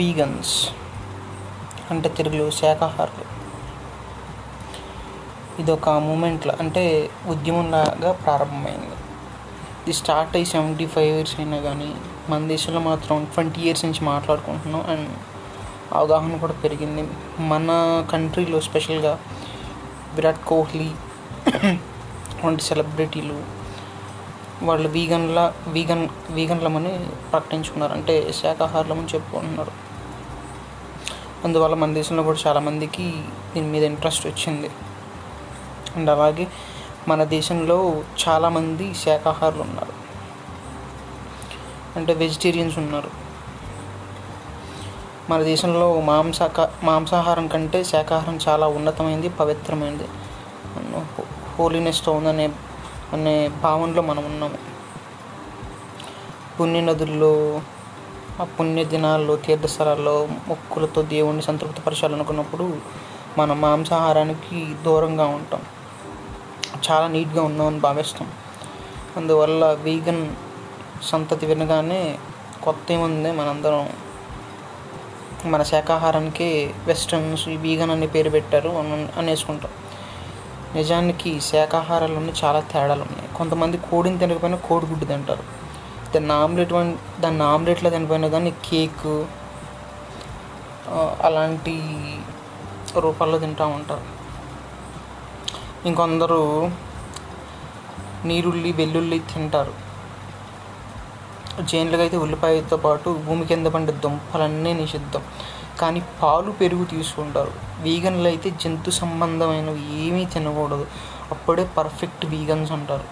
Vegans అంటే తెలుగులో శాఖాహారులు. ఇది ఒక మూమెంట్లో అంటే ఉద్యమంలాగా ప్రారంభమైంది. ఇది స్టార్ట్ అయ్యి సెవెంటీ ఫైవ్ ఇయర్స్ అయినా కానీ మన దేశంలో మాత్రం ట్వంటీ ఇయర్స్ నుంచి మాట్లాడుకుంటున్నాం అండ్ అవగాహన కూడా పెరిగింది. మన కంట్రీలో స్పెషల్గా విరాట్ కోహ్లీ వంటి సెలబ్రిటీలు వాళ్ళు వీగన్ల వీగన్ వీగన్లమని ప్రకటించుకున్నారు. అంటే శాఖాహారులమని చెప్పుకుంటున్నారు. అందువల్ల మన దేశంలో కూడా చాలామందికి దీని మీద ఇంట్రెస్ట్ వచ్చింది. అండ్ అలాగే మన దేశంలో చాలామంది శాకాహారులు ఉన్నారు. అంటే వెజిటేరియన్స్ ఉన్నారు. మన దేశంలో మాంసాక మాంసాహారం కంటే శాకాహారం చాలా ఉన్నతమైంది పవిత్రమైనది హోలీనెస్తో ఉందనే అనే భావనలో మనం ఉన్నాము. పుణ్య నదుల్లో ఆ పుణ్య దినాల్లో తీర్థస్థలాల్లో మొక్కులతో దేవుణ్ణి సంతృప్తిపరచాలనుకున్నప్పుడు మనం మాంసాహారానికి దూరంగా ఉంటాం. చాలా నీట్గా ఉన్నామని భావిస్తాం. అందువల్ల వీగన్ సంతతి వినగానే కొత్త ఏముంది మనందరం. మన శాకాహారానికి వెస్ట్రన్స్ వీగన్ అనే పేరు పెట్టారు అనేసుకుంటాం. నిజానికి శాకాహారాల్లోనే చాలా తేడాలు ఉన్నాయి కొంతమంది కోడిని తినకపోయినా కోడిగుడ్డు తింటారు. దాన్ని ఆమ్లెట్ వన్ దాన్ని ఆమ్లెట్లో తినకపోయినా దాన్ని కేక్ అలాంటి రూపాల్లో తింటూ ఉంటారు ఇంకొందరు నీరుల్లి వెల్లుల్లి తింటారు జైన్లుగా అయితే ఉల్లిపాయతో పాటు భూమి కింద పండే దుంపలన్నీ నిషిద్ధం కానీ పాలు పెరుగు తీసుకుంటారు వీగన్లు అయితే జంతు సంబంధమైనవి ఏమీ తినకూడదు అప్పుడే పర్ఫెక్ట్ వీగన్స్ అంటారు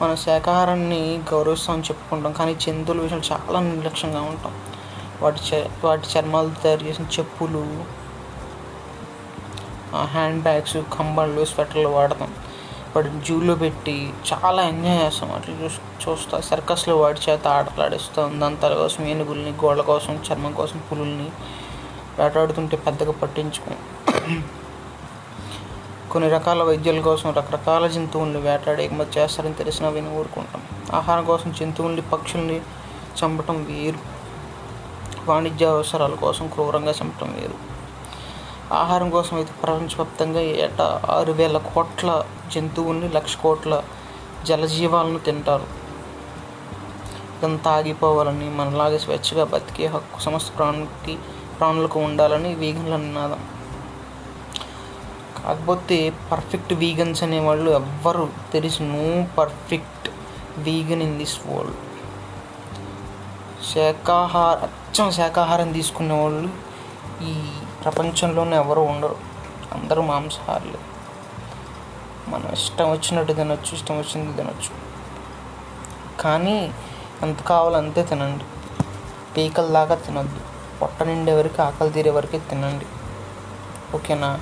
మన శాఖాహారాన్ని గౌరవిస్తామని చెప్పుకుంటాం. కానీ జంతువుల విషయంలో చాలా నిర్లక్ష్యంగా ఉంటాం. వాటి చ వాటి చర్మాలతో తయారు చేసిన చెప్పులు హ్యాండ్ బ్యాగ్స్ కంబళ్ళు స్వెటర్లు వాడతాం. వాటిని జూలో పెట్టి చాలా ఎంజాయ్ చేస్తాం. అట్లా చూ చూస్తా సర్కస్లో వాడి చేత ఆటలాడిస్తాం. దాని తల కోసం ఏనుగుల్ని గోళ్ళ కోసం చర్మం కోసం పులుల్ని వేటాడుతుంటే పెద్దగా పట్టించుకోం. కొన్ని రకాల వైద్యుల కోసం రకరకాల జంతువుల్ని వేటాడి ఎగుమతి చేస్తారని తెలిసిన విని ఊరుకుంటాం. ఆహారం కోసం జంతువుల్ని పక్షుల్ని చంపటం వేరు. వాణిజ్య అవసరాల కోసం క్రూరంగా చంపటం వేరు. ఆహారం కోసం అయితే ప్రపంచవ్యాప్తంగా ఏటా ఆరు వేల కోట్ల జంతువుల్ని లక్ష కోట్ల జలజీవాలను తింటారు. ఇదంతా ఆగిపోవాలని మనలాగే స్వేచ్ఛగా బతికే హక్కు సమస్త ప్రాణులకి ప్రాణులకు ఉండాలని వీగన్ల నినాదం. కాకపోతే పర్ఫెక్ట్ వీగన్స్ అనేవాళ్ళు ఎవ్వరు there is no perfect vegan in this world శాకాహార అచ్చం శాకాహారం తీసుకునే వాళ్ళు ఈ ప్రపంచంలోనే ఎవరు ఉండరు. అందరూ మాంసాహారులే. మనం ఇష్టం వచ్చినట్టు తినొచ్చు ఇష్టం వచ్చింది తినొచ్చు. కానీ ఎంత కావాలో అంతే తినండి. పీకల దాకా తినొద్దు. పొట్ట నిండే వరకు ఆకలి తీరే వరకే తినండి. ఓకేనా?